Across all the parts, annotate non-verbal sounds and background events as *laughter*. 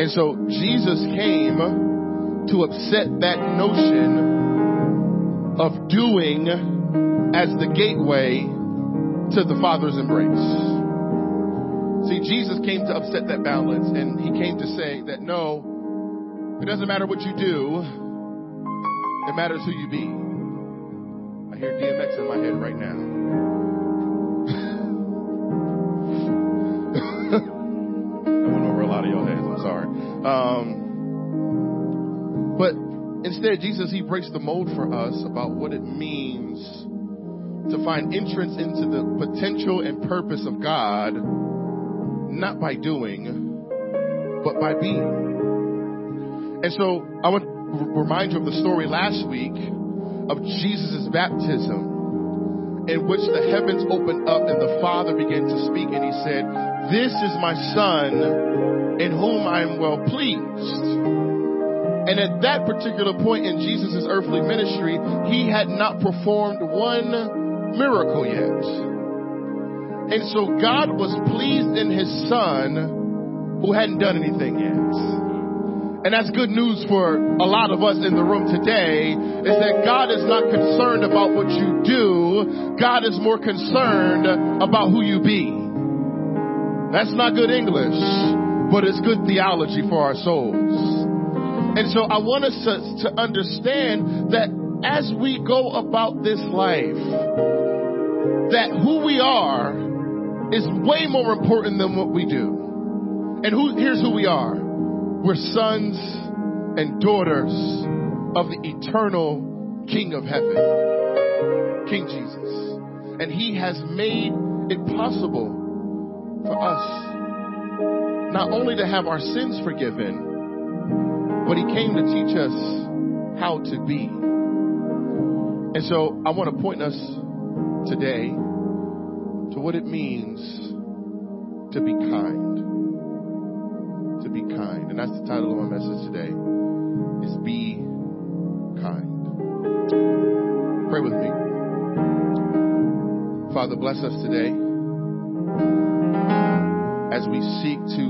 And so Jesus came to upset that notion of doing as the gateway to the Father's embrace. See, Jesus came to upset that balance, and he came to say that no, it doesn't matter what you do, it matters who you be. I hear DMX in my head right now. *laughs* I went over a lot of your heads, I'm sorry. Um, but instead, Jesus, he breaks the mold for us about what it means to find entrance into the potential and purpose of God not by doing, but by being. And so I want to remind you of the story last week of Jesus' baptism in which the heavens opened up and the Father began to speak and he said, this is my son in whom I am well pleased. And at that particular point in Jesus' earthly ministry, he had not performed one miracle yet. And so God was pleased in his son who hadn't done anything yet. And that's good news for a lot of us in the room today is that God is not concerned about what you do. God is more concerned about who you be. That's not good English, but it's good theology for our souls. And so I want us to, to understand that as we go about this life, that who we are is way more important than what we do. And who, here's who we are. We're sons and daughters of the eternal King of heaven, King Jesus. And he has made it possible for us not only to have our sins forgiven, but he came to teach us how to be. And so I want to point us today to what it means to be kind. To be kind. And that's the title of my message today is be kind. Pray with me. Father, bless us today as we seek to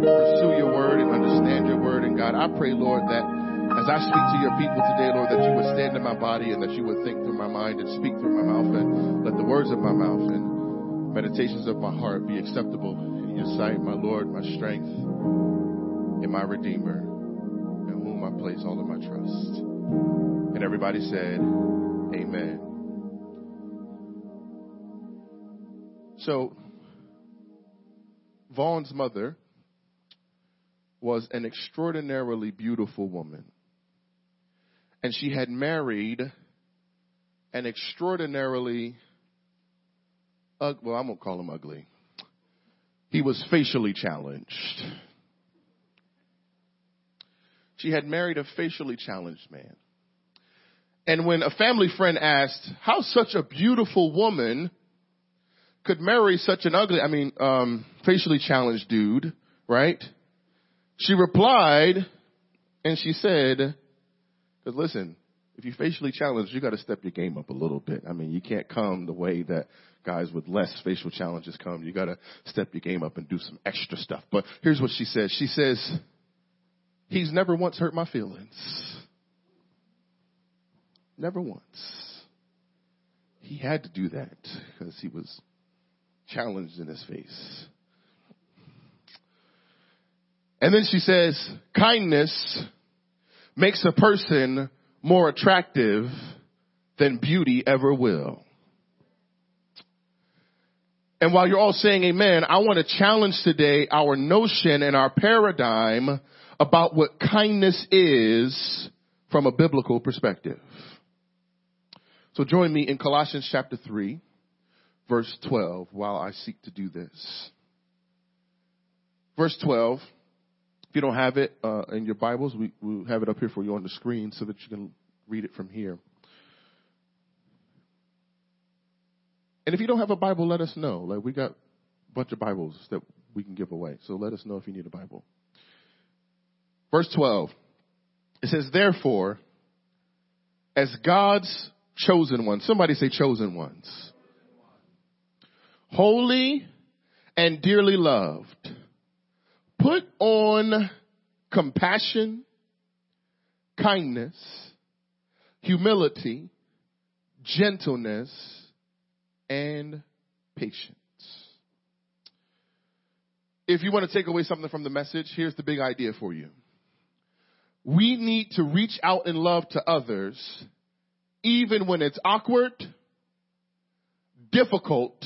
pursue your word and understand your word. And God, I pray, Lord, that as I speak to your people today, Lord, that you would stand in my body and that you would think through my mind and speak through my mouth and let the words of my mouth and meditations of my heart be acceptable your sight, my Lord, my strength, and my Redeemer, in whom I place all of my trust. And everybody said, Amen. So, Vaughn's mother was an extraordinarily beautiful woman and she had married an extraordinarily, well, I'm going to call him ugly. He was facially challenged. She had married a facially challenged man. And when a family friend asked how such a beautiful woman could marry such an ugly, I mean, um, facially challenged dude, right? She replied and she said, because listen, if you facially challenged, you got to step your game up a little bit. I mean, you can't come the way that guys with less facial challenges come. You got to step your game up and do some extra stuff. But here's what she says. She says, he's never once hurt my feelings. Never once. He had to do that because he was challenged in his face. And then she says, kindness makes a person more attractive than beauty ever will. And while you're all saying amen, I want to challenge today our notion and our paradigm about what kindness is from a biblical perspective. So join me in Colossians chapter 3, verse 12, while I seek to do this. Verse 12 if you don't have it uh, in your Bibles, we, we have it up here for you on the screen so that you can read it from here. And if you don't have a Bible, let us know. Like we got a bunch of Bibles that we can give away. So let us know if you need a Bible. Verse 12. It says, therefore, as God's chosen ones, somebody say chosen ones, holy and dearly loved, put on compassion, kindness, humility, gentleness, and patience. If you want to take away something from the message, here's the big idea for you. We need to reach out in love to others, even when it's awkward, difficult,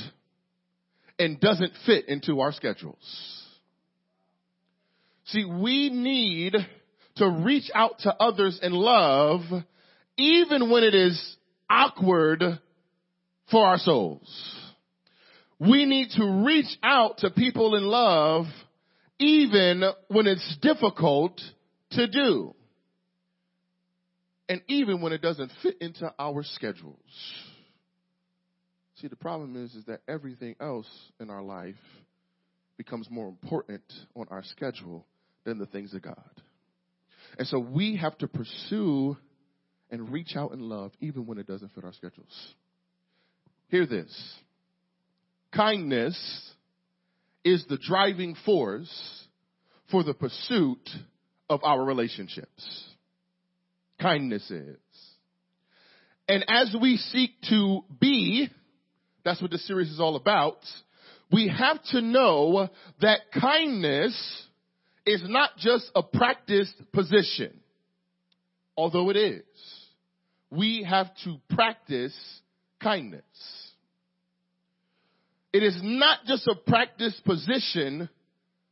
and doesn't fit into our schedules. See, we need to reach out to others in love, even when it is awkward for our souls. We need to reach out to people in love, even when it's difficult to do. And even when it doesn't fit into our schedules. See, the problem is, is that everything else in our life becomes more important on our schedule than the things of God. And so we have to pursue and reach out in love even when it doesn't fit our schedules. Hear this. Kindness is the driving force for the pursuit of our relationships. Kindness is. And as we seek to be, that's what this series is all about, we have to know that kindness is not just a practiced position, although it is. We have to practice kindness. It is not just a practice position,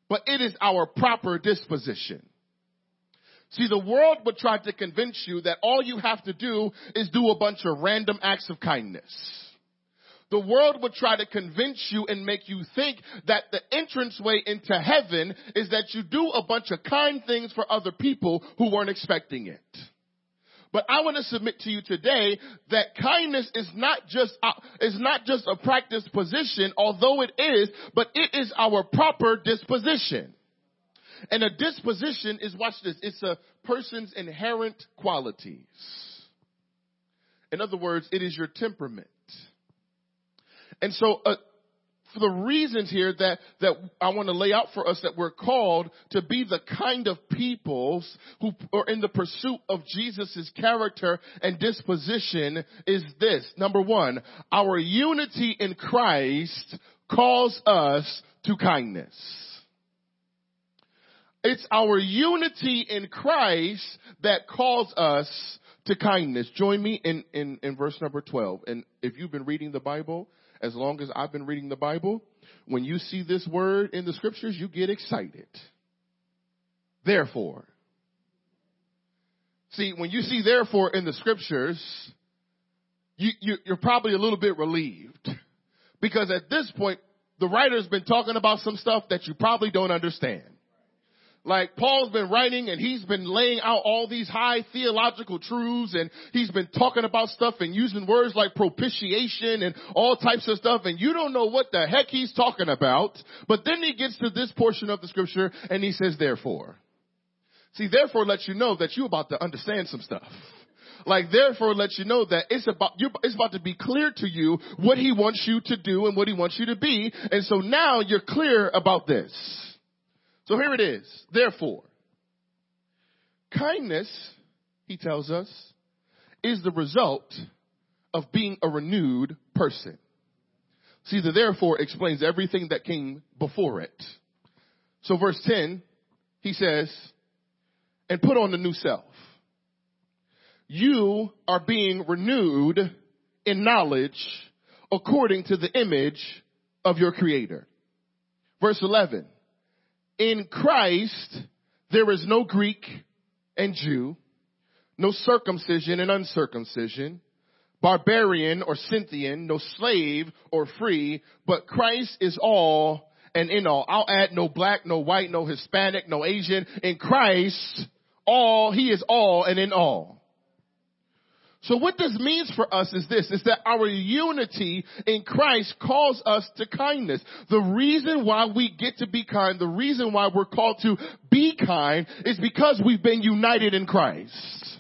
but it is our proper disposition. See, the world would try to convince you that all you have to do is do a bunch of random acts of kindness. The world would try to convince you and make you think that the entranceway into heaven is that you do a bunch of kind things for other people who weren't expecting it. But I want to submit to you today that kindness is not just uh, is not just a practice position, although it is, but it is our proper disposition. And a disposition is, watch this, it's a person's inherent qualities. In other words, it is your temperament. And so, uh, for the reasons here that, that I want to lay out for us that we're called to be the kind of peoples who are in the pursuit of Jesus' character and disposition is this. Number one, our unity in Christ calls us to kindness. It's our unity in Christ that calls us to kindness. Join me in, in, in verse number 12. And if you've been reading the Bible, as long as I've been reading the Bible, when you see this word in the scriptures, you get excited. Therefore. See, when you see therefore in the scriptures, you, you, you're probably a little bit relieved. Because at this point, the writer's been talking about some stuff that you probably don't understand. Like Paul's been writing and he's been laying out all these high theological truths and he's been talking about stuff and using words like propitiation and all types of stuff and you don't know what the heck he's talking about. But then he gets to this portion of the scripture and he says, therefore. See, therefore lets you know that you're about to understand some stuff. Like therefore lets you know that it's about, it's about to be clear to you what he wants you to do and what he wants you to be. And so now you're clear about this. So here it is. Therefore, kindness, he tells us, is the result of being a renewed person. See, the therefore explains everything that came before it. So verse 10, he says, and put on the new self. You are being renewed in knowledge according to the image of your creator. Verse 11, in Christ, there is no Greek and Jew, no circumcision and uncircumcision, barbarian or Scythian, no slave or free, but Christ is all and in all. I'll add no black, no white, no Hispanic, no Asian. In Christ, all, He is all and in all. So what this means for us is this, is that our unity in Christ calls us to kindness. The reason why we get to be kind, the reason why we're called to be kind is because we've been united in Christ.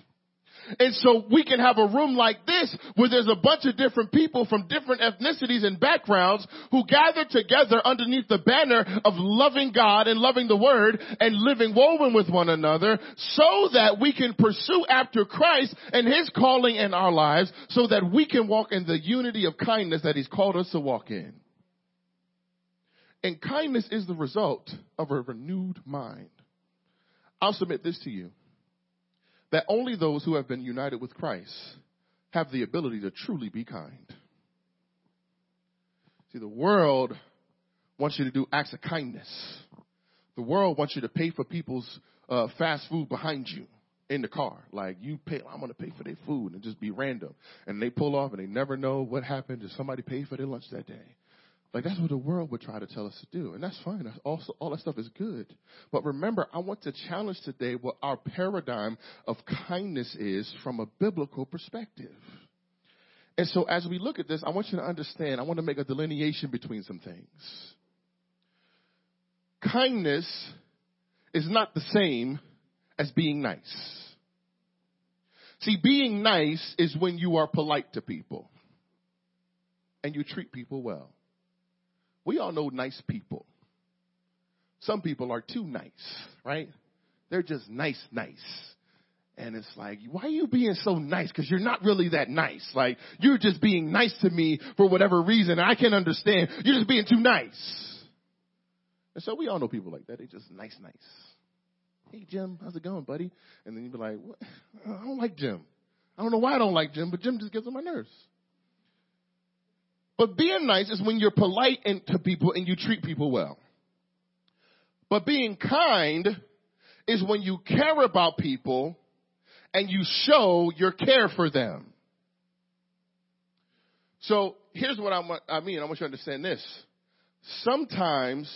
And so we can have a room like this where there's a bunch of different people from different ethnicities and backgrounds who gather together underneath the banner of loving God and loving the word and living woven with one another so that we can pursue after Christ and his calling in our lives so that we can walk in the unity of kindness that he's called us to walk in. And kindness is the result of a renewed mind. I'll submit this to you that only those who have been united with Christ have the ability to truly be kind. See, the world wants you to do acts of kindness. The world wants you to pay for people's uh, fast food behind you in the car. Like you pay, I'm to pay for their food and just be random. And they pull off and they never know what happened. Did somebody pay for their lunch that day? Like that's what the world would try to tell us to do. And that's fine. Also, all that stuff is good. But remember, I want to challenge today what our paradigm of kindness is from a biblical perspective. And so as we look at this, I want you to understand, I want to make a delineation between some things. Kindness is not the same as being nice. See, being nice is when you are polite to people and you treat people well. We all know nice people. Some people are too nice, right? They're just nice, nice. And it's like, why are you being so nice? Because you're not really that nice. Like, you're just being nice to me for whatever reason. I can understand. You're just being too nice. And so we all know people like that. They just nice, nice. Hey, Jim, how's it going, buddy? And then you'd be like, what? I don't like Jim. I don't know why I don't like Jim, but Jim just gets on my nerves. But being nice is when you're polite to people and you treat people well. But being kind is when you care about people and you show your care for them. So here's what I'm, I mean. I want you to understand this. Sometimes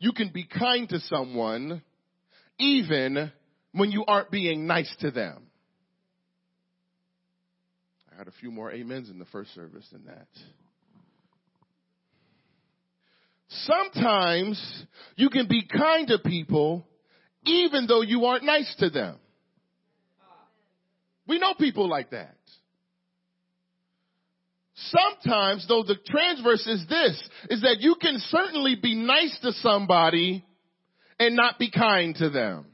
you can be kind to someone even when you aren't being nice to them. I had a few more amens in the first service than that. Sometimes you can be kind to people even though you aren't nice to them. We know people like that. Sometimes though the transverse is this, is that you can certainly be nice to somebody and not be kind to them.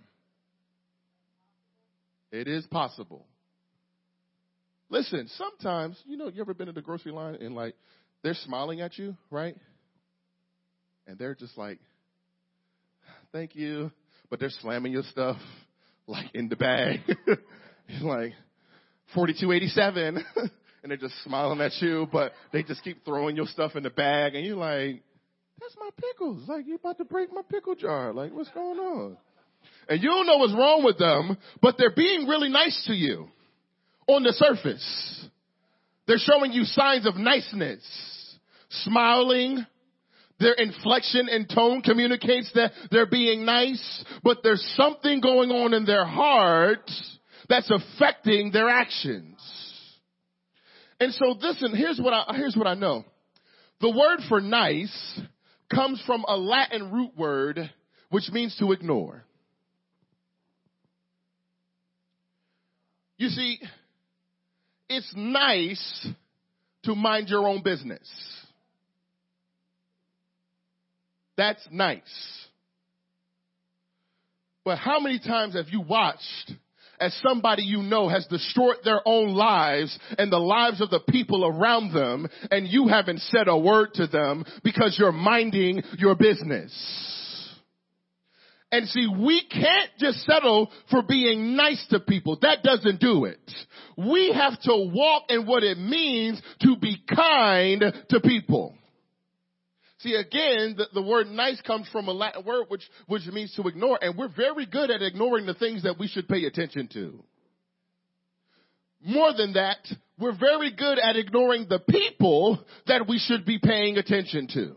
It is possible. Listen, sometimes, you know, you ever been at the grocery line and like, they're smiling at you, right? And they're just like, thank you. But they're slamming your stuff like in the bag. *laughs* it's like 4287. *laughs* and they're just smiling at you, but they just keep throwing your stuff in the bag and you're like, that's my pickles. Like you're about to break my pickle jar. Like what's going on? And you don't know what's wrong with them, but they're being really nice to you on the surface. They're showing you signs of niceness, smiling, their inflection and tone communicates that they're being nice, but there's something going on in their heart that's affecting their actions. And so listen, here's what I, here's what I know. The word for nice comes from a Latin root word which means to ignore. You see, it's nice to mind your own business. That's nice. But how many times have you watched as somebody you know has destroyed their own lives and the lives of the people around them and you haven't said a word to them because you're minding your business? And see, we can't just settle for being nice to people. That doesn't do it. We have to walk in what it means to be kind to people. See, again, the, the, word nice comes from a Latin word which, which means to ignore, and we're very good at ignoring the things that we should pay attention to. More than that, we're very good at ignoring the people that we should be paying attention to.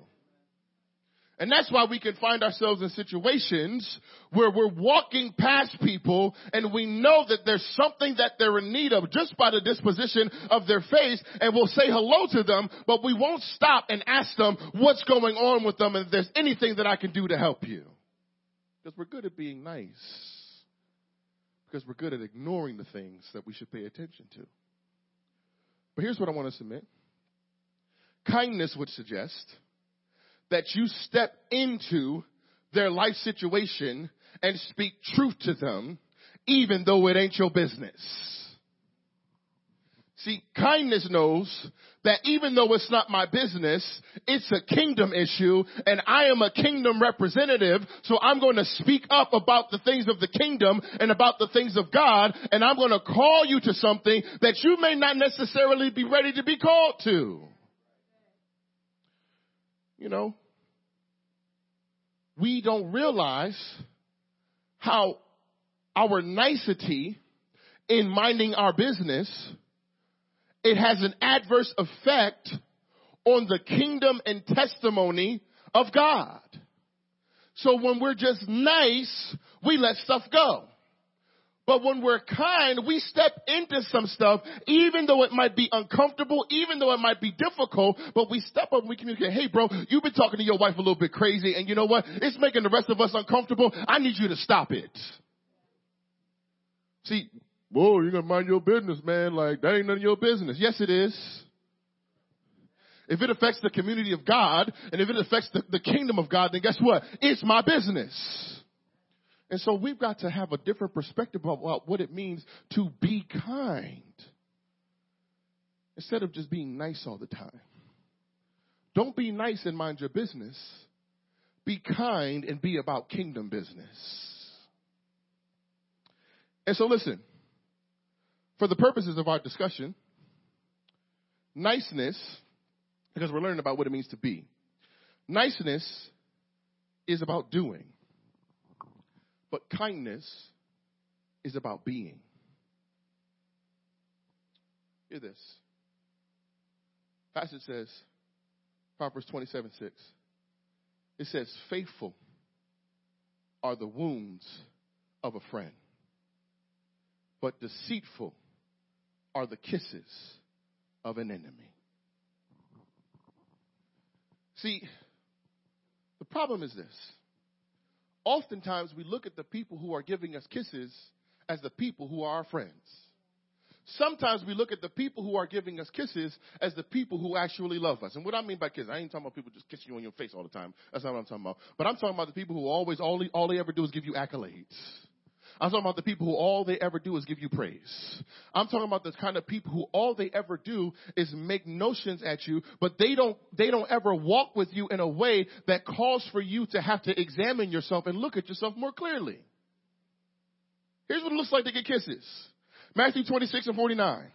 And that's why we can find ourselves in situations where we're walking past people and we know that there's something that they're in need of just by the disposition of their face and we'll say hello to them, but we won't stop and ask them what's going on with them and if there's anything that I can do to help you. Because we're good at being nice. Because we're good at ignoring the things that we should pay attention to. But here's what I want to submit. Kindness would suggest that you step into their life situation and speak truth to them, even though it ain't your business. See, kindness knows that even though it's not my business, it's a kingdom issue and I am a kingdom representative, so I'm going to speak up about the things of the kingdom and about the things of God and I'm going to call you to something that you may not necessarily be ready to be called to. You know, we don't realize how our nicety in minding our business, it has an adverse effect on the kingdom and testimony of God. So when we're just nice, we let stuff go. But when we're kind, we step into some stuff, even though it might be uncomfortable, even though it might be difficult, but we step up and we communicate, hey bro, you've been talking to your wife a little bit crazy, and you know what? It's making the rest of us uncomfortable. I need you to stop it. See, whoa, you're gonna mind your business, man. Like, that ain't none of your business. Yes, it is. If it affects the community of God, and if it affects the, the kingdom of God, then guess what? It's my business. And so we've got to have a different perspective about what it means to be kind. Instead of just being nice all the time. Don't be nice and mind your business. Be kind and be about kingdom business. And so listen, for the purposes of our discussion, niceness, because we're learning about what it means to be, niceness is about doing. But kindness is about being. Hear this. Passage says, Proverbs 27 6. It says, Faithful are the wounds of a friend, but deceitful are the kisses of an enemy. See, the problem is this oftentimes we look at the people who are giving us kisses as the people who are our friends. Sometimes we look at the people who are giving us kisses as the people who actually love us. And what I mean by kisses, I ain't talking about people just kissing you on your face all the time. That's not what I'm talking about. But I'm talking about the people who always, all they, all they ever do is give you accolades. I'm talking about the people who all they ever do is give you praise. I'm talking about the kind of people who all they ever do is make notions at you, but they don't, they don't ever walk with you in a way that calls for you to have to examine yourself and look at yourself more clearly. Here's what it looks like to get kisses. Matthew 26 and 49.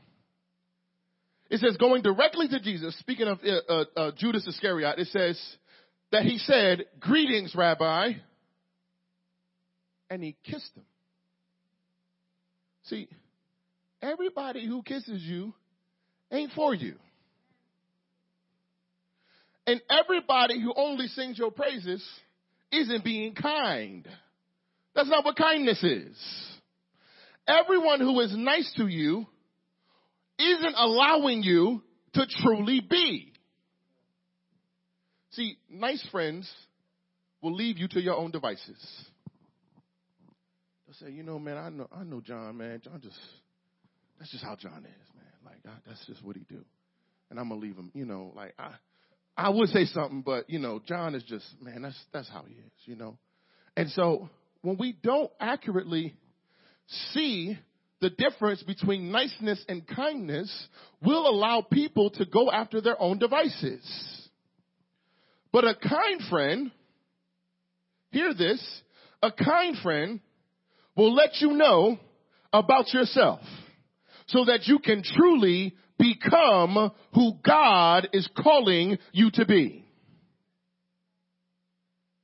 It says, going directly to Jesus, speaking of uh, uh, uh, Judas Iscariot, it says that he said, greetings, Rabbi. And he kissed him. See, everybody who kisses you ain't for you. And everybody who only sings your praises isn't being kind. That's not what kindness is. Everyone who is nice to you isn't allowing you to truly be. See, nice friends will leave you to your own devices say, you know, man, I know, I know John, man. John just, that's just how John is, man. Like, I, that's just what he do. And I'm gonna leave him, you know, like I, I would say something, but you know, John is just, man, that's, that's how he is, you know. And so when we don't accurately see the difference between niceness and kindness, we'll allow people to go after their own devices. But a kind friend, hear this, a kind friend will let you know about yourself so that you can truly become who God is calling you to be.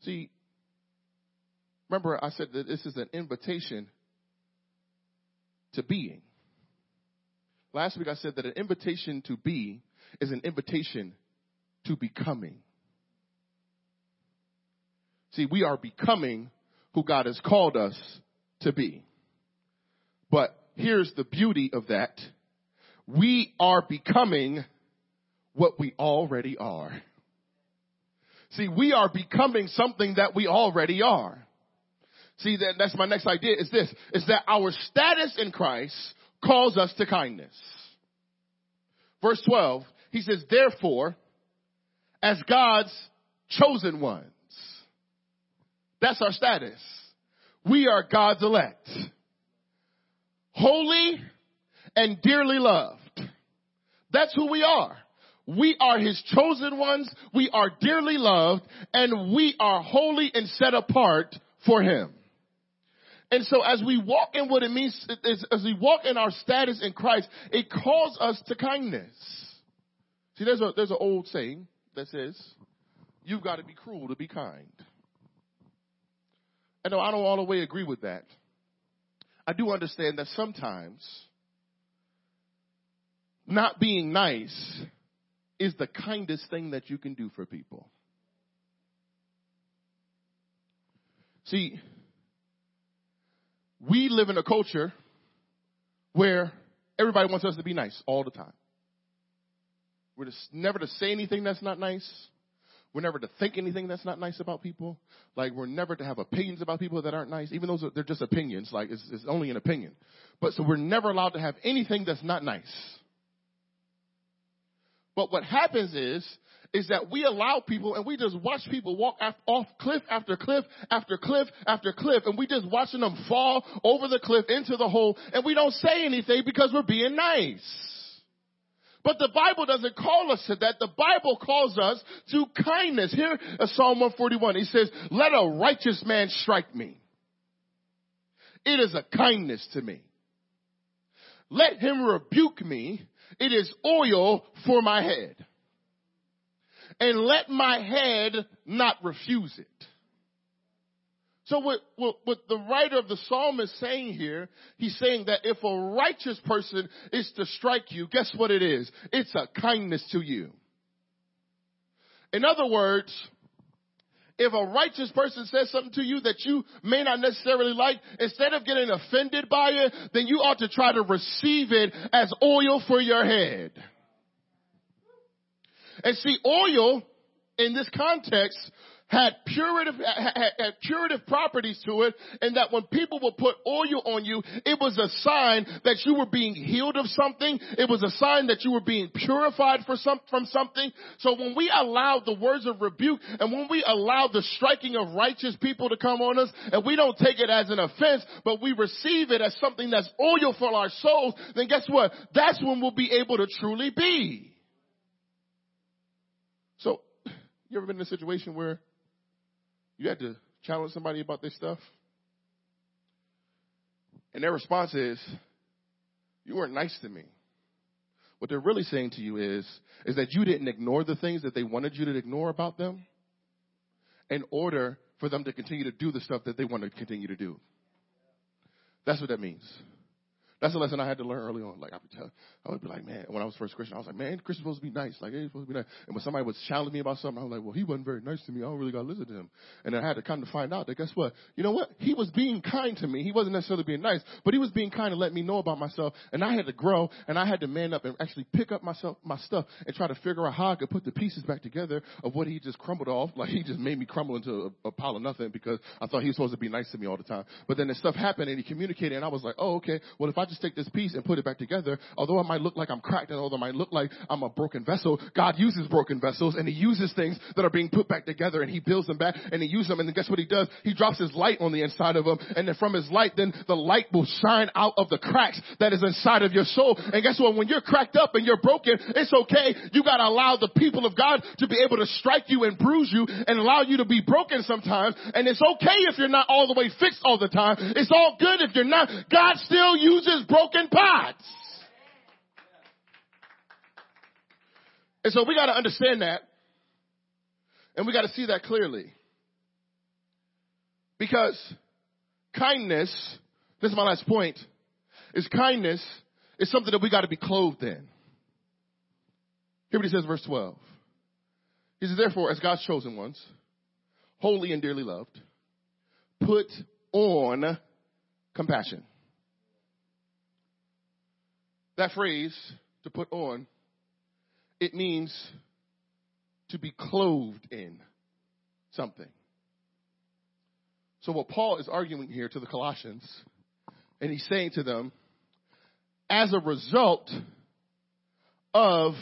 See, remember I said that this is an invitation to being. Last week I said that an invitation to be is an invitation to becoming. See, we are becoming who God has called us to be. But here's the beauty of that. We are becoming what we already are. See, we are becoming something that we already are. See, that, that's my next idea is this, is that our status in Christ calls us to kindness. Verse 12, he says, therefore, as God's chosen ones. That's our status. We are God's elect. Holy and dearly loved. That's who we are. We are his chosen ones. We are dearly loved and we are holy and set apart for him. And so as we walk in what it means, as we walk in our status in Christ, it calls us to kindness. See, there's a, there's an old saying that says, you've got to be cruel to be kind. And I don't all the way agree with that. I do understand that sometimes not being nice is the kindest thing that you can do for people. See, we live in a culture where everybody wants us to be nice all the time. We're just never to say anything that's not nice. We're never to think anything that's not nice about people. Like we're never to have opinions about people that aren't nice, even though they're just opinions. Like it's, it's only an opinion. But so we're never allowed to have anything that's not nice. But what happens is, is that we allow people and we just watch people walk off cliff after cliff after cliff after cliff and we just watching them fall over the cliff into the hole and we don't say anything because we're being nice. But the Bible doesn't call us to that. The Bible calls us to kindness. Here Psalm 141. He says, let a righteous man strike me. It is a kindness to me. Let him rebuke me. It is oil for my head. And let my head not refuse it. So what, what, what, the writer of the psalm is saying here, he's saying that if a righteous person is to strike you, guess what it is? It's a kindness to you. In other words, if a righteous person says something to you that you may not necessarily like, instead of getting offended by it, then you ought to try to receive it as oil for your head. And see, oil in this context had purative, had, had purative properties to it and that when people would put oil on you, it was a sign that you were being healed of something. It was a sign that you were being purified for some, from something. So when we allow the words of rebuke and when we allow the striking of righteous people to come on us and we don't take it as an offense, but we receive it as something that's oil for our souls, then guess what? That's when we'll be able to truly be. So, you ever been in a situation where you had to challenge somebody about this stuff. And their response is, you weren't nice to me. What they're really saying to you is, is that you didn't ignore the things that they wanted you to ignore about them in order for them to continue to do the stuff that they want to continue to do. That's what that means. That's a lesson I had to learn early on. Like I would tell, I would be like, man, when I was first Christian, I was like, man, Christian's supposed to be nice. Like, he's supposed to be nice. And when somebody was challenge me about something, I was like, well, he wasn't very nice to me. I don't really got to listen to him. And I had to kind of find out that guess what? You know what? He was being kind to me. He wasn't necessarily being nice, but he was being kind to let me know about myself. And I had to grow and I had to man up and actually pick up myself, my stuff and try to figure out how I could put the pieces back together of what he just crumbled off. Like he just made me crumble into a, a pile of nothing because I thought he was supposed to be nice to me all the time. But then the stuff happened and he communicated and I was like, oh, okay. Well, if I just take this piece and put it back together, although it might look like I'm cracked and although it might look like I'm a broken vessel, God uses broken vessels and He uses things that are being put back together and He builds them back and He uses them and then guess what He does? He drops His light on the inside of them and then from His light, then the light will shine out of the cracks that is inside of your soul. And guess what? When you're cracked up and you're broken, it's okay. You gotta allow the people of God to be able to strike you and bruise you and allow you to be broken sometimes. And it's okay if you're not all the way fixed all the time. It's all good if you're not. God still uses broken pots. And so we got to understand that. And we got to see that clearly. Because kindness, this is my last point, is kindness is something that we got to be clothed in. Hear what he says, verse 12. He says, therefore, as God's chosen ones, holy and dearly loved, put on compassion. That phrase, to put on, it means to be clothed in something. So what Paul is arguing here to the Colossians, and he's saying to them, as a result of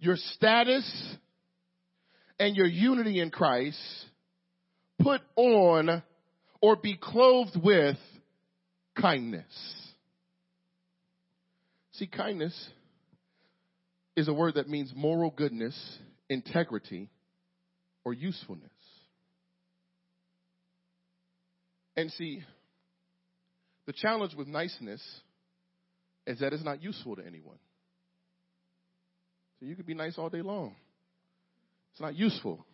your status and your unity in Christ, put on or be clothed with kindness. See, kindness is a word that means moral goodness, integrity, or usefulness. And see, the challenge with niceness is that it's not useful to anyone. So you could be nice all day long. It's not useful.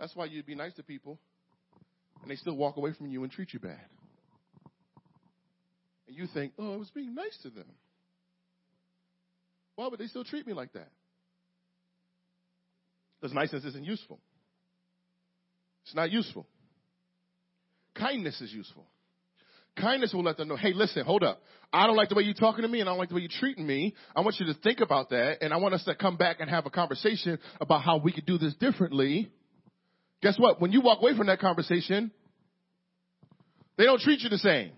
That's why you'd be nice to people and they still walk away from you and treat you bad. And you think, oh, I was being nice to them. Why would they still treat me like that? Because niceness isn't useful. It's not useful. Kindness is useful. Kindness will let them know, hey, listen, hold up. I don't like the way you're talking to me and I don't like the way you're treating me. I want you to think about that and I want us to come back and have a conversation about how we could do this differently. Guess what? When you walk away from that conversation, they don't treat you the same.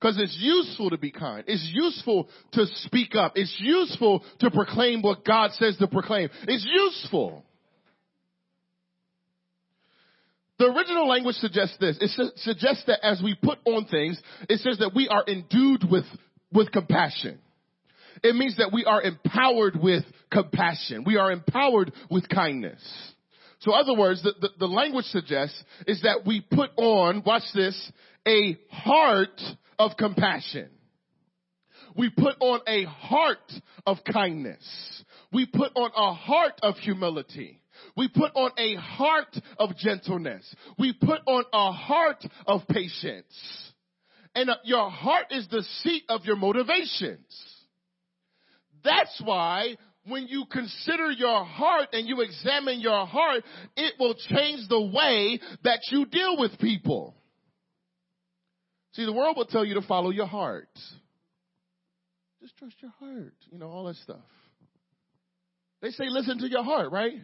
Because it's useful to be kind. It's useful to speak up. It's useful to proclaim what God says to proclaim. It's useful. The original language suggests this. It su- suggests that as we put on things, it says that we are endued with, with compassion. It means that we are empowered with compassion. We are empowered with kindness. So in other words, the, the, the language suggests is that we put on, watch this, a heart of compassion. We put on a heart of kindness. We put on a heart of humility. We put on a heart of gentleness. We put on a heart of patience. And uh, your heart is the seat of your motivations. That's why when you consider your heart and you examine your heart, it will change the way that you deal with people. See, the world will tell you to follow your heart. Just trust your heart, you know, all that stuff. They say listen to your heart, right?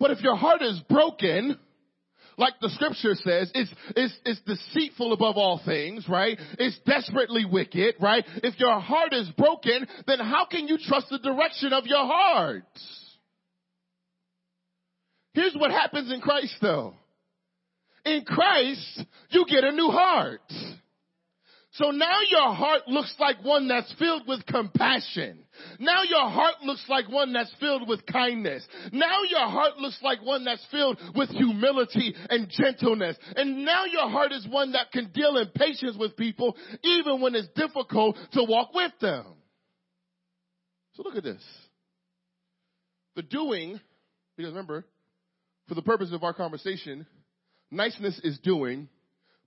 But if your heart is broken, like the scripture says, it's, it's, it's deceitful above all things, right? It's desperately wicked, right? If your heart is broken, then how can you trust the direction of your heart? Here's what happens in Christ though. In Christ, you get a new heart. So now your heart looks like one that's filled with compassion. Now your heart looks like one that's filled with kindness. Now your heart looks like one that's filled with humility and gentleness. And now your heart is one that can deal in patience with people even when it's difficult to walk with them. So look at this. The doing, because remember, for the purpose of our conversation, niceness is doing,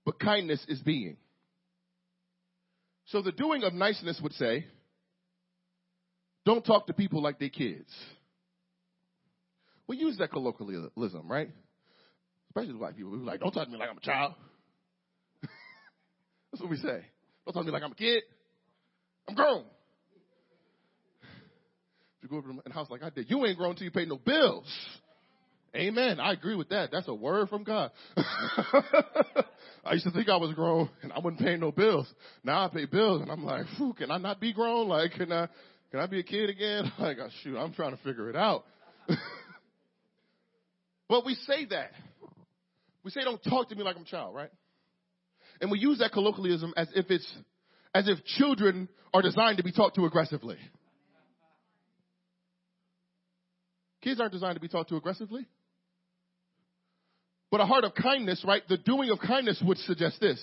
but kindness is being. So the doing of niceness would say, don't talk to people like they kids. We use that colloquialism, right? Especially black people. We're like, don't talk to me like I'm a child. *laughs* That's what we say. Don't talk to me like I'm a kid. I'm grown. If you go over to the house like I did, you ain't grown till you pay no bills. Amen. I agree with that. That's a word from God. *laughs* I used to think I was grown and I wasn't paying no bills. Now I pay bills and I'm like, Phew, can I not be grown? Like, can I, can I be a kid again? *laughs* Like, oh, shoot, I'm trying to figure it out. *laughs* but we say that. We say, don't talk to me like I'm a child, right? And we use that colloquialism as if it's, as if children are designed to be talked to aggressively. Kids aren't designed to be talked to aggressively. But a heart of kindness, right? The doing of kindness would suggest this.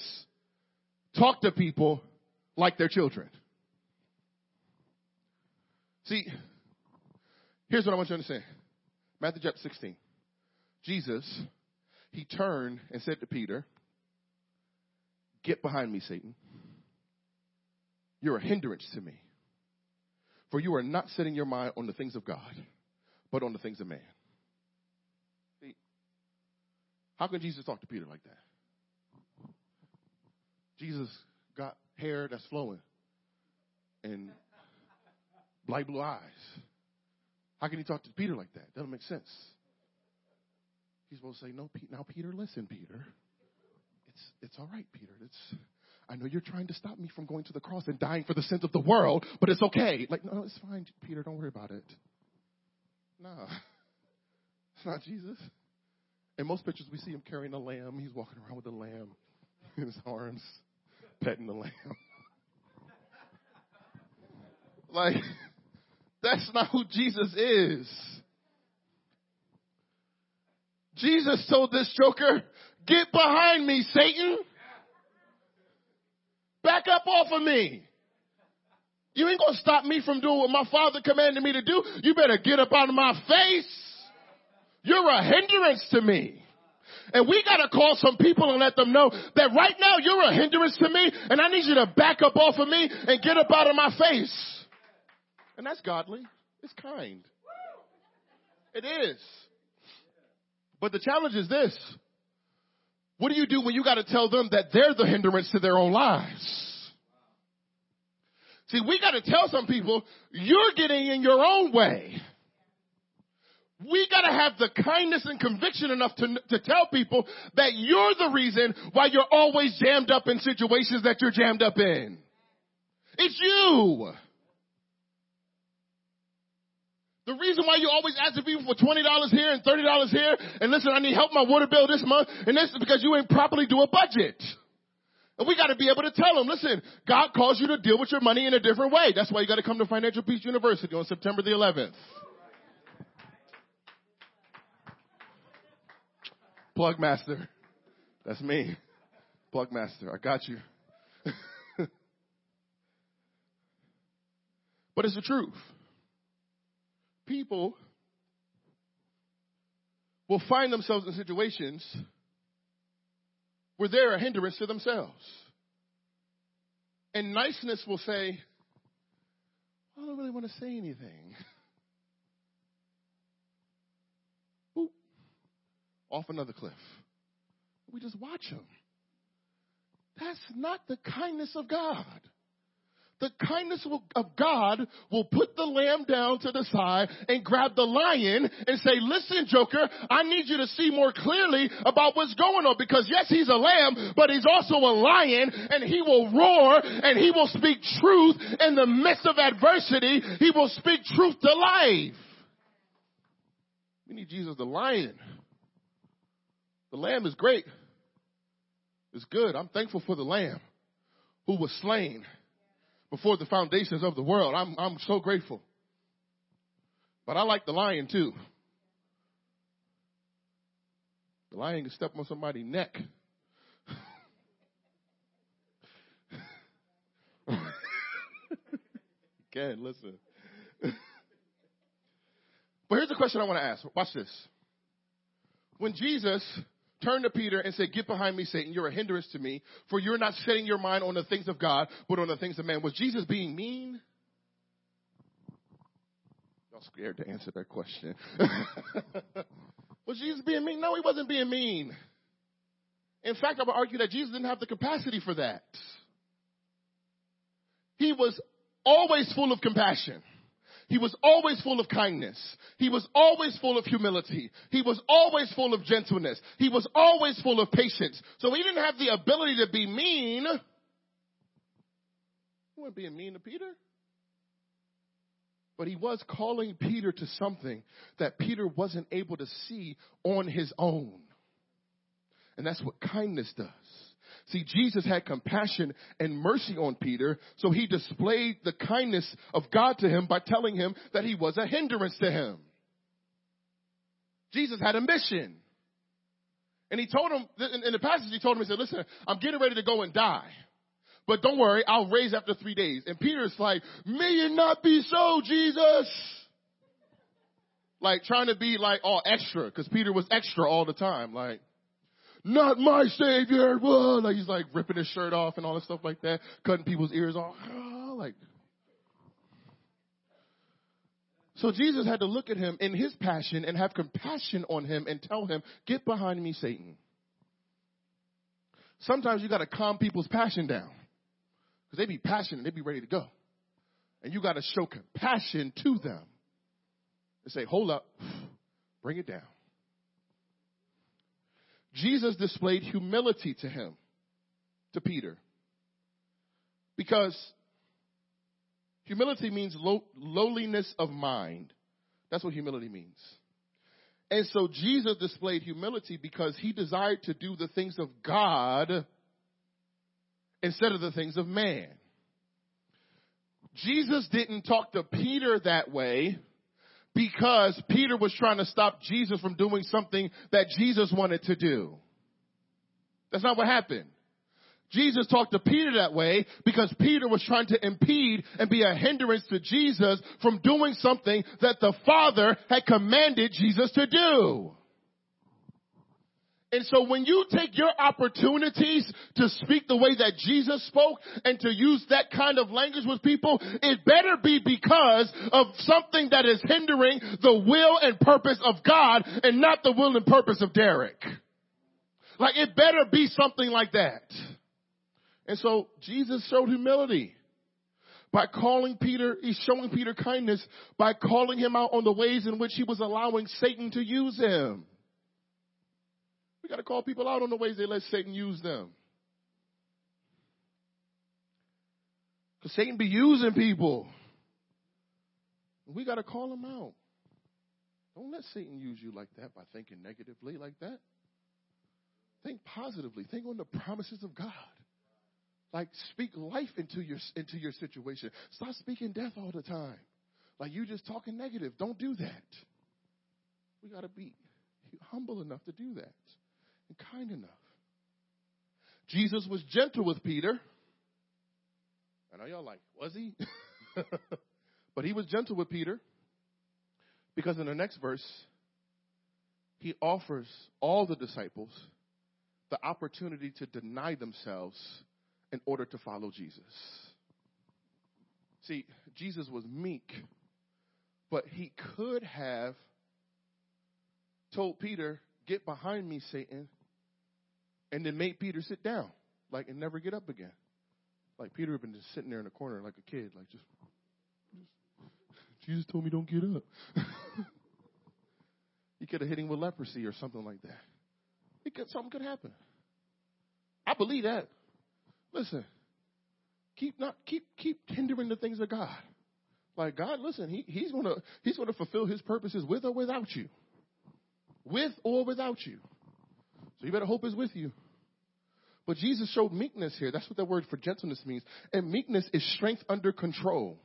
Talk to people like their children. See, here's what I want you to understand. Matthew chapter 16. Jesus, he turned and said to Peter, Get behind me, Satan. You're a hindrance to me. For you are not setting your mind on the things of God, but on the things of man. See, how can Jesus talk to Peter like that? Jesus got hair that's flowing and light blue eyes. How can he talk to Peter like that? Doesn't make sense. He's supposed to say, "No, Pete. Now, Peter, listen, Peter. It's it's all right, Peter. It's I know you're trying to stop me from going to the cross and dying for the sins of the world, but it's okay. Like, no, it's fine, Peter. Don't worry about it. No, *laughs* it's not Jesus. In most pictures, we see him carrying a lamb. He's walking around with a lamb *laughs* in his arms, petting the lamb. *laughs* like, that's not who Jesus is. Jesus told this joker, Get behind me, Satan. Back up off of me. You ain't gonna stop me from doing what my father commanded me to do. You better get up out of my face. You're a hindrance to me. And we gotta call some people and let them know that right now you're a hindrance to me and I need you to back up off of me and get up out of my face. And that's godly. It's kind. It is. But the challenge is this. What do you do when you got to tell them that they're the hindrance to their own lives? See, we got to tell some people, you're getting in your own way. We got to have the kindness and conviction enough to, to tell people that you're the reason why you're always jammed up in situations that you're jammed up in. It's you. The reason why you're always asking people for $20 here and $30 here, and listen, I need help my water bill this month, and this is because you ain't properly do a budget. And we gotta be able to tell them, listen, God calls you to deal with your money in a different way. That's why you gotta come to Financial Peace University on September the 11th. Plug master. That's me. Plug master. I got you. *laughs* but it's the truth people will find themselves in situations where they're a hindrance to themselves. And niceness will say, I don't really want to say anything. *laughs* Off another cliff. We just watch them. That's not the kindness of God the kindness of God will put the lamb down to the side and grab the lion and say, listen, Joker, I need you to see more clearly about what's going on because yes, he's a lamb, but he's also a lion and he will roar and he will speak truth in the midst of adversity. He will speak truth to life. We need Jesus the lion. The lamb is great. It's good. I'm thankful for the lamb who was slain before the foundations of the world. I'm, I'm so grateful. But I like the lion too. The lion can step on somebody's neck. *laughs* can listen. but here's the question I want to ask. Watch this. When Jesus turned to Peter and said, Get behind me, Satan. You're a hindrance to me, for you're not setting your mind on the things of God, but on the things of man. Was Jesus being mean? Y'all scared to answer that question. *laughs* was Jesus being mean? No, he wasn't being mean. In fact, I would argue that Jesus didn't have the capacity for that. He was always full of compassion. He was always full of kindness. He was always full of humility. He was always full of gentleness. He was always full of patience. So he didn't have the ability to be mean. He wasn't being mean to Peter. But he was calling Peter to something that Peter wasn't able to see on his own. And that's what kindness does. See, Jesus had compassion and mercy on Peter, so he displayed the kindness of God to him by telling him that he was a hindrance to him. Jesus had a mission. And he told him, in the passage, he told him, he said, listen, I'm getting ready to go and die. But don't worry, I'll raise after three days. And Peter's like, may it not be so, Jesus. Like trying to be like all extra, because Peter was extra all the time. Like, not my savior. Whoa. Like he's like ripping his shirt off and all this stuff like that, cutting people's ears off. *sighs* like, So Jesus had to look at him in his passion and have compassion on him and tell him, Get behind me, Satan. Sometimes you got to calm people's passion down because they be passionate, they be ready to go. And you got to show compassion to them and say, Hold up, bring it down. Jesus displayed humility to him, to Peter. Because humility means low, lowliness of mind. That's what humility means. And so Jesus displayed humility because he desired to do the things of God instead of the things of man. Jesus didn't talk to Peter that way because Peter was trying to stop Jesus from doing something that Jesus wanted to do. That's not what happened. Jesus talked to Peter that way because Peter was trying to impede and be a hindrance to Jesus from doing something that the Father had commanded Jesus to do. And so when you take your opportunities to speak the way that Jesus spoke and to use that kind of language with people, it better be because of something that is hindering the will and purpose of God and not the will and purpose of Derek. Like it better be something like that. And so Jesus showed humility by calling Peter, he's showing Peter kindness by calling him out on the ways in which he was allowing Satan to use him. Got to call people out on the ways they let Satan use them. Because Satan be using people. We got to call them out. Don't let Satan use you like that by thinking negatively like that. Think positively. Think on the promises of God. Like speak life into your into your situation. Stop speaking death all the time. Like you just talking negative. Don't do that. We got to be humble enough to do that and kind enough. Jesus was gentle with Peter. I know y'all like, was he? *laughs* but he was gentle with Peter because in the next verse, he offers all the disciples the opportunity to deny themselves in order to follow Jesus. See, Jesus was meek, but he could have told Peter, Get behind me, Satan, and then made Peter sit down, like, and never get up again. Like Peter had been just sitting there in the corner like a kid, like just, just Jesus told me don't get up. *laughs* he could have hit him with leprosy or something like that. He could, something could happen. I believe that. Listen, keep not keep keep hindering the things of God. Like God, listen, he, he's gonna he's gonna fulfill his purposes with or without you. With or without you. So you better hope is with you. But Jesus showed meekness here. That's what the word for gentleness means. And meekness is strength under control.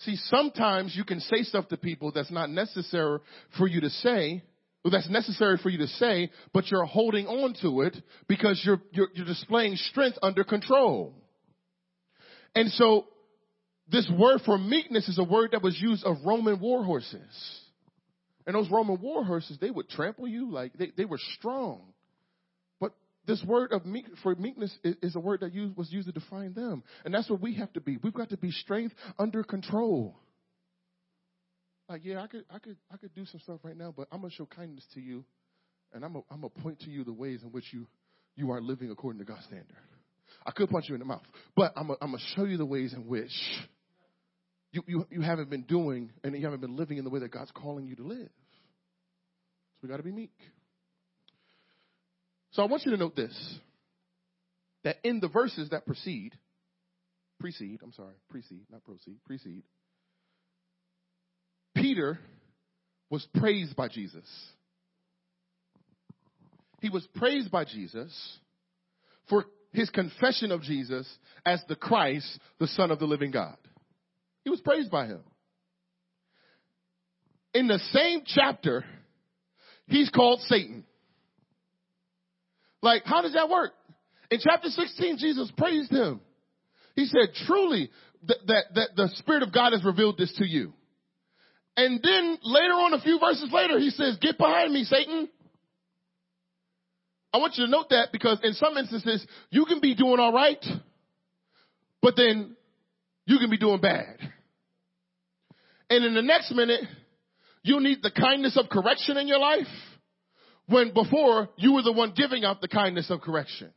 See, sometimes you can say stuff to people that's not necessary for you to say, well, that's necessary for you to say, but you're holding on to it because you're, you're, you're displaying strength under control. And so, this word for meekness is a word that was used of Roman war horses. And those Roman war horses, they would trample you like they, they were strong. This word of meek, for meekness is, is a word that used, was used to define them. And that's what we have to be. We've got to be strength under control. Like, yeah, I could, I could, I could do some stuff right now, but I'm gonna show kindness to you, and I'm gonna, point to you the ways in which you, you are living according to God's standard. I could punch you in the mouth, but I'm gonna, I'm gonna show you the ways in which you, you, you haven't been doing and you haven't been living in the way that God's calling you to live. So we got to be meek. So I want you to note this: that in the verses that precede, precede, I'm sorry, precede, not proceed, precede Peter was praised by Jesus. He was praised by Jesus for his confession of Jesus as the Christ, the Son of the living God. He was praised by him. In the same chapter, he's called Satan. Like, how does that work? In chapter 16, Jesus praised him. He said, truly, that, that, that the Spirit of God has revealed this to you. And then later on, a few verses later, he says, Get behind me, Satan. I want you to note that because in some instances, you can be doing all right, but then you can be doing bad. And in the next minute, you need the kindness of correction in your life when before you were the one giving out the kindness of correction.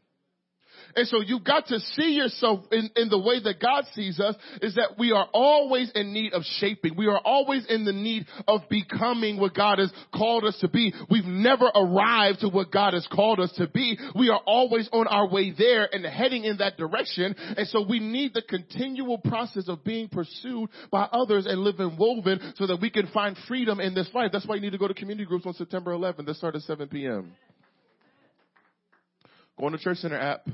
And so you've got to see yourself in, in the way that God sees us is that we are always in need of shaping. We are always in the need of becoming what God has called us to be. We've never arrived to what God has called us to be. We are always on our way there and heading in that direction. And so we need the continual process of being pursued by others and living woven so that we can find freedom in this life. That's why you need to go to community groups on September 11th. They start at 7 p.m. Go on the Church Center app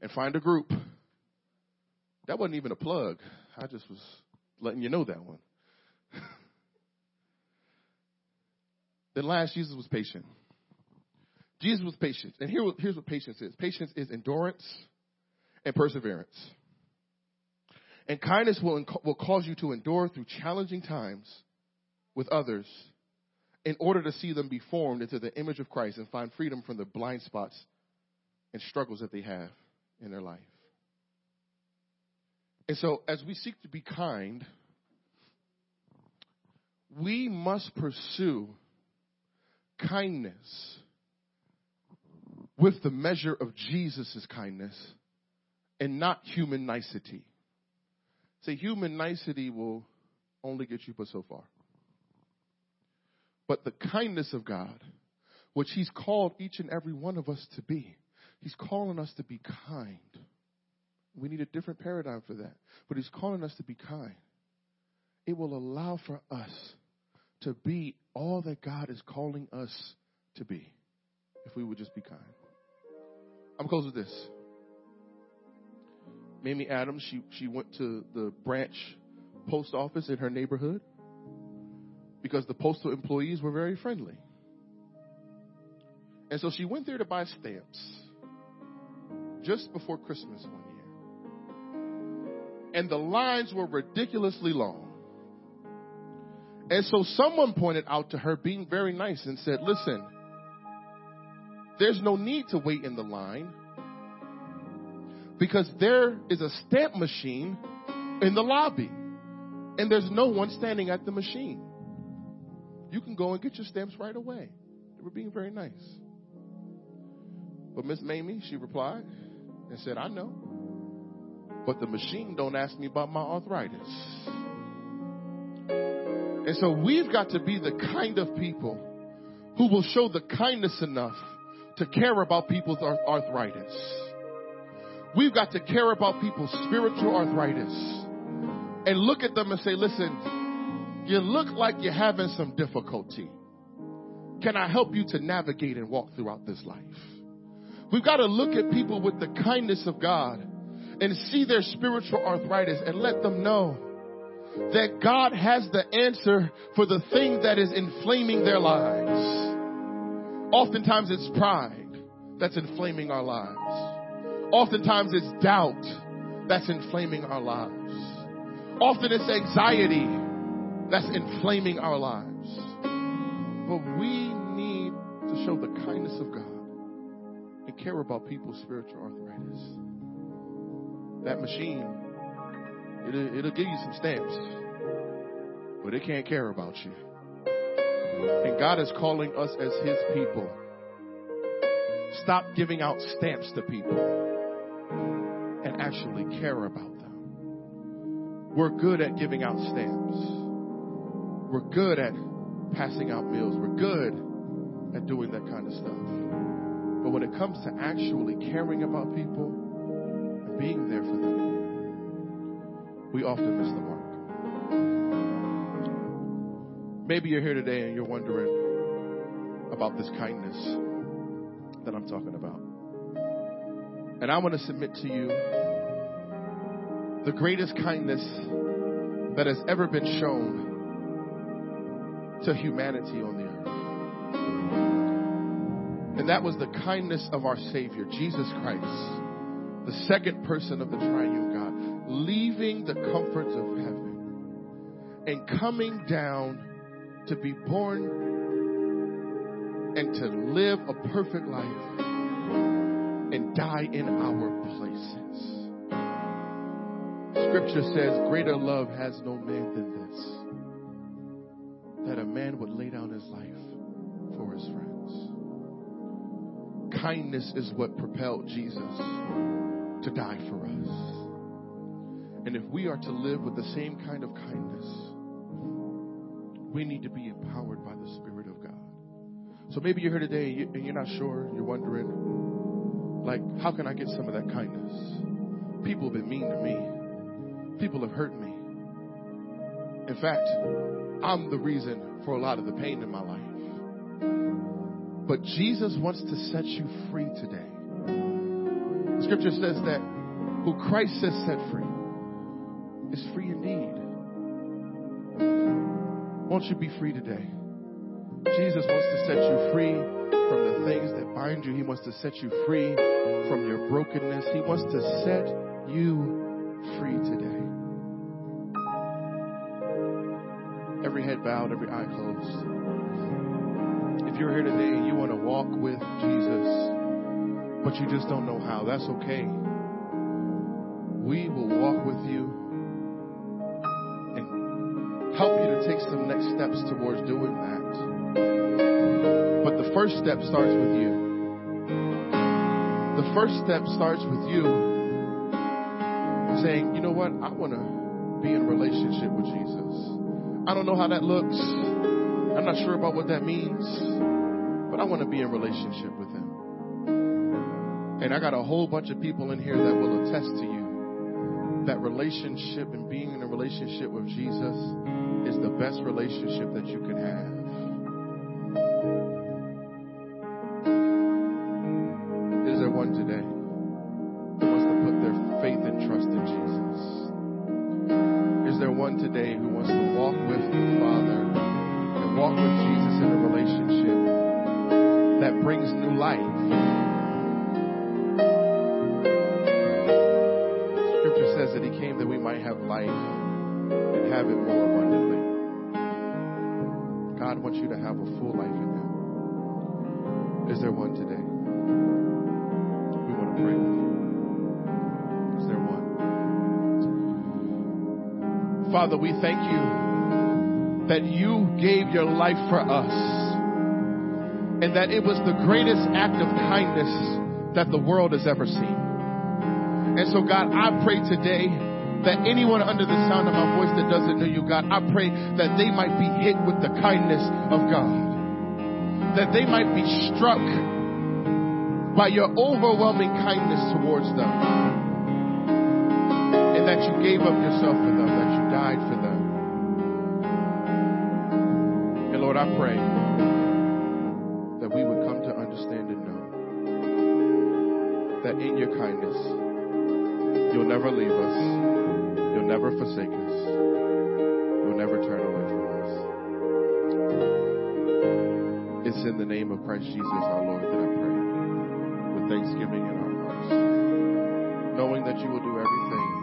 and find a group. That wasn't even a plug. I just was letting you know that one. *laughs* then last, Jesus was patient. Jesus was patient. And here, here's what patience is patience is endurance and perseverance. And kindness will, will cause you to endure through challenging times with others in order to see them be formed into the image of Christ and find freedom from the blind spots and struggles that they have in their life. And so, as we seek to be kind, we must pursue kindness with the measure of Jesus' kindness and not human nicety. Say, human nicety will only get you but so far. But the kindness of God, which He's called each and every one of us to be, He's calling us to be kind. We need a different paradigm for that. But He's calling us to be kind. It will allow for us to be all that God is calling us to be if we would just be kind. I'm close with this. Mamie Adams, she, she went to the branch post office in her neighborhood because the postal employees were very friendly. And so she went there to buy stamps just before Christmas one year. And the lines were ridiculously long. And so someone pointed out to her, being very nice, and said, Listen, there's no need to wait in the line because there is a stamp machine in the lobby, and there's no one standing at the machine. You can go and get your stamps right away. They were being very nice. But Miss Mamie, she replied, and said, I know. But the machine don't ask me about my arthritis. And so we've got to be the kind of people who will show the kindness enough to care about people's arthritis. We've got to care about people's spiritual arthritis and look at them and say, listen, you look like you're having some difficulty. Can I help you to navigate and walk throughout this life? We've got to look at people with the kindness of God and see their spiritual arthritis and let them know that God has the answer for the thing that is inflaming their lives. Oftentimes it's pride that's inflaming our lives. Oftentimes it's doubt that's inflaming our lives. Often it's anxiety that's inflaming our lives. But we need to show the kindness of God and care about people's spiritual arthritis. That machine, it'll, it'll give you some stamps, but it can't care about you. And God is calling us as His people. Stop giving out stamps to people and actually care about them. We're good at giving out stamps. We're good at passing out meals. We're good at doing that kind of stuff. But when it comes to actually caring about people and being there for them, we often miss the mark. Maybe you're here today and you're wondering about this kindness that I'm talking about. And I want to submit to you the greatest kindness that has ever been shown to humanity on the earth. And that was the kindness of our Savior, Jesus Christ, the second person of the triune God, leaving the comforts of heaven and coming down to be born and to live a perfect life and die in our places. Scripture says, Greater love has no man than this Kindness is what propelled Jesus to die for us. And if we are to live with the same kind of kindness, we need to be empowered by the Spirit of God. So maybe you're here today and you're not sure, you're wondering, like, how can I get some of that kindness? People have been mean to me, people have hurt me. In fact, I'm the reason for a lot of the pain in my life. But Jesus wants to set you free today. The scripture says that who Christ has set free is free indeed. Won't you be free today? Jesus wants to set you free from the things that bind you. He wants to set you free from your brokenness. He wants to set you free today. Every head bowed, every eye closed. If you're here today and you want to walk with Jesus, but you just don't know how, that's okay. We will walk with you and help you to take some next steps towards doing that. But the first step starts with you. The first step starts with you saying, you know what? I want to be in a relationship with Jesus. I don't know how that looks. I'm not sure about what that means, but I want to be in relationship with Him. And I got a whole bunch of people in here that will attest to you that relationship and being in a relationship with Jesus is the best relationship that you can have. Father, we thank you that you gave your life for us and that it was the greatest act of kindness that the world has ever seen. And so, God, I pray today that anyone under the sound of my voice that doesn't know you, God, I pray that they might be hit with the kindness of God. That they might be struck by your overwhelming kindness towards them. And that you gave up yourself for them. And Lord, I pray that we would come to understand and know that in your kindness, you'll never leave us, you'll never forsake us, you'll never turn away from us. It's in the name of Christ Jesus our Lord that I pray with thanksgiving in our hearts, knowing that you will do everything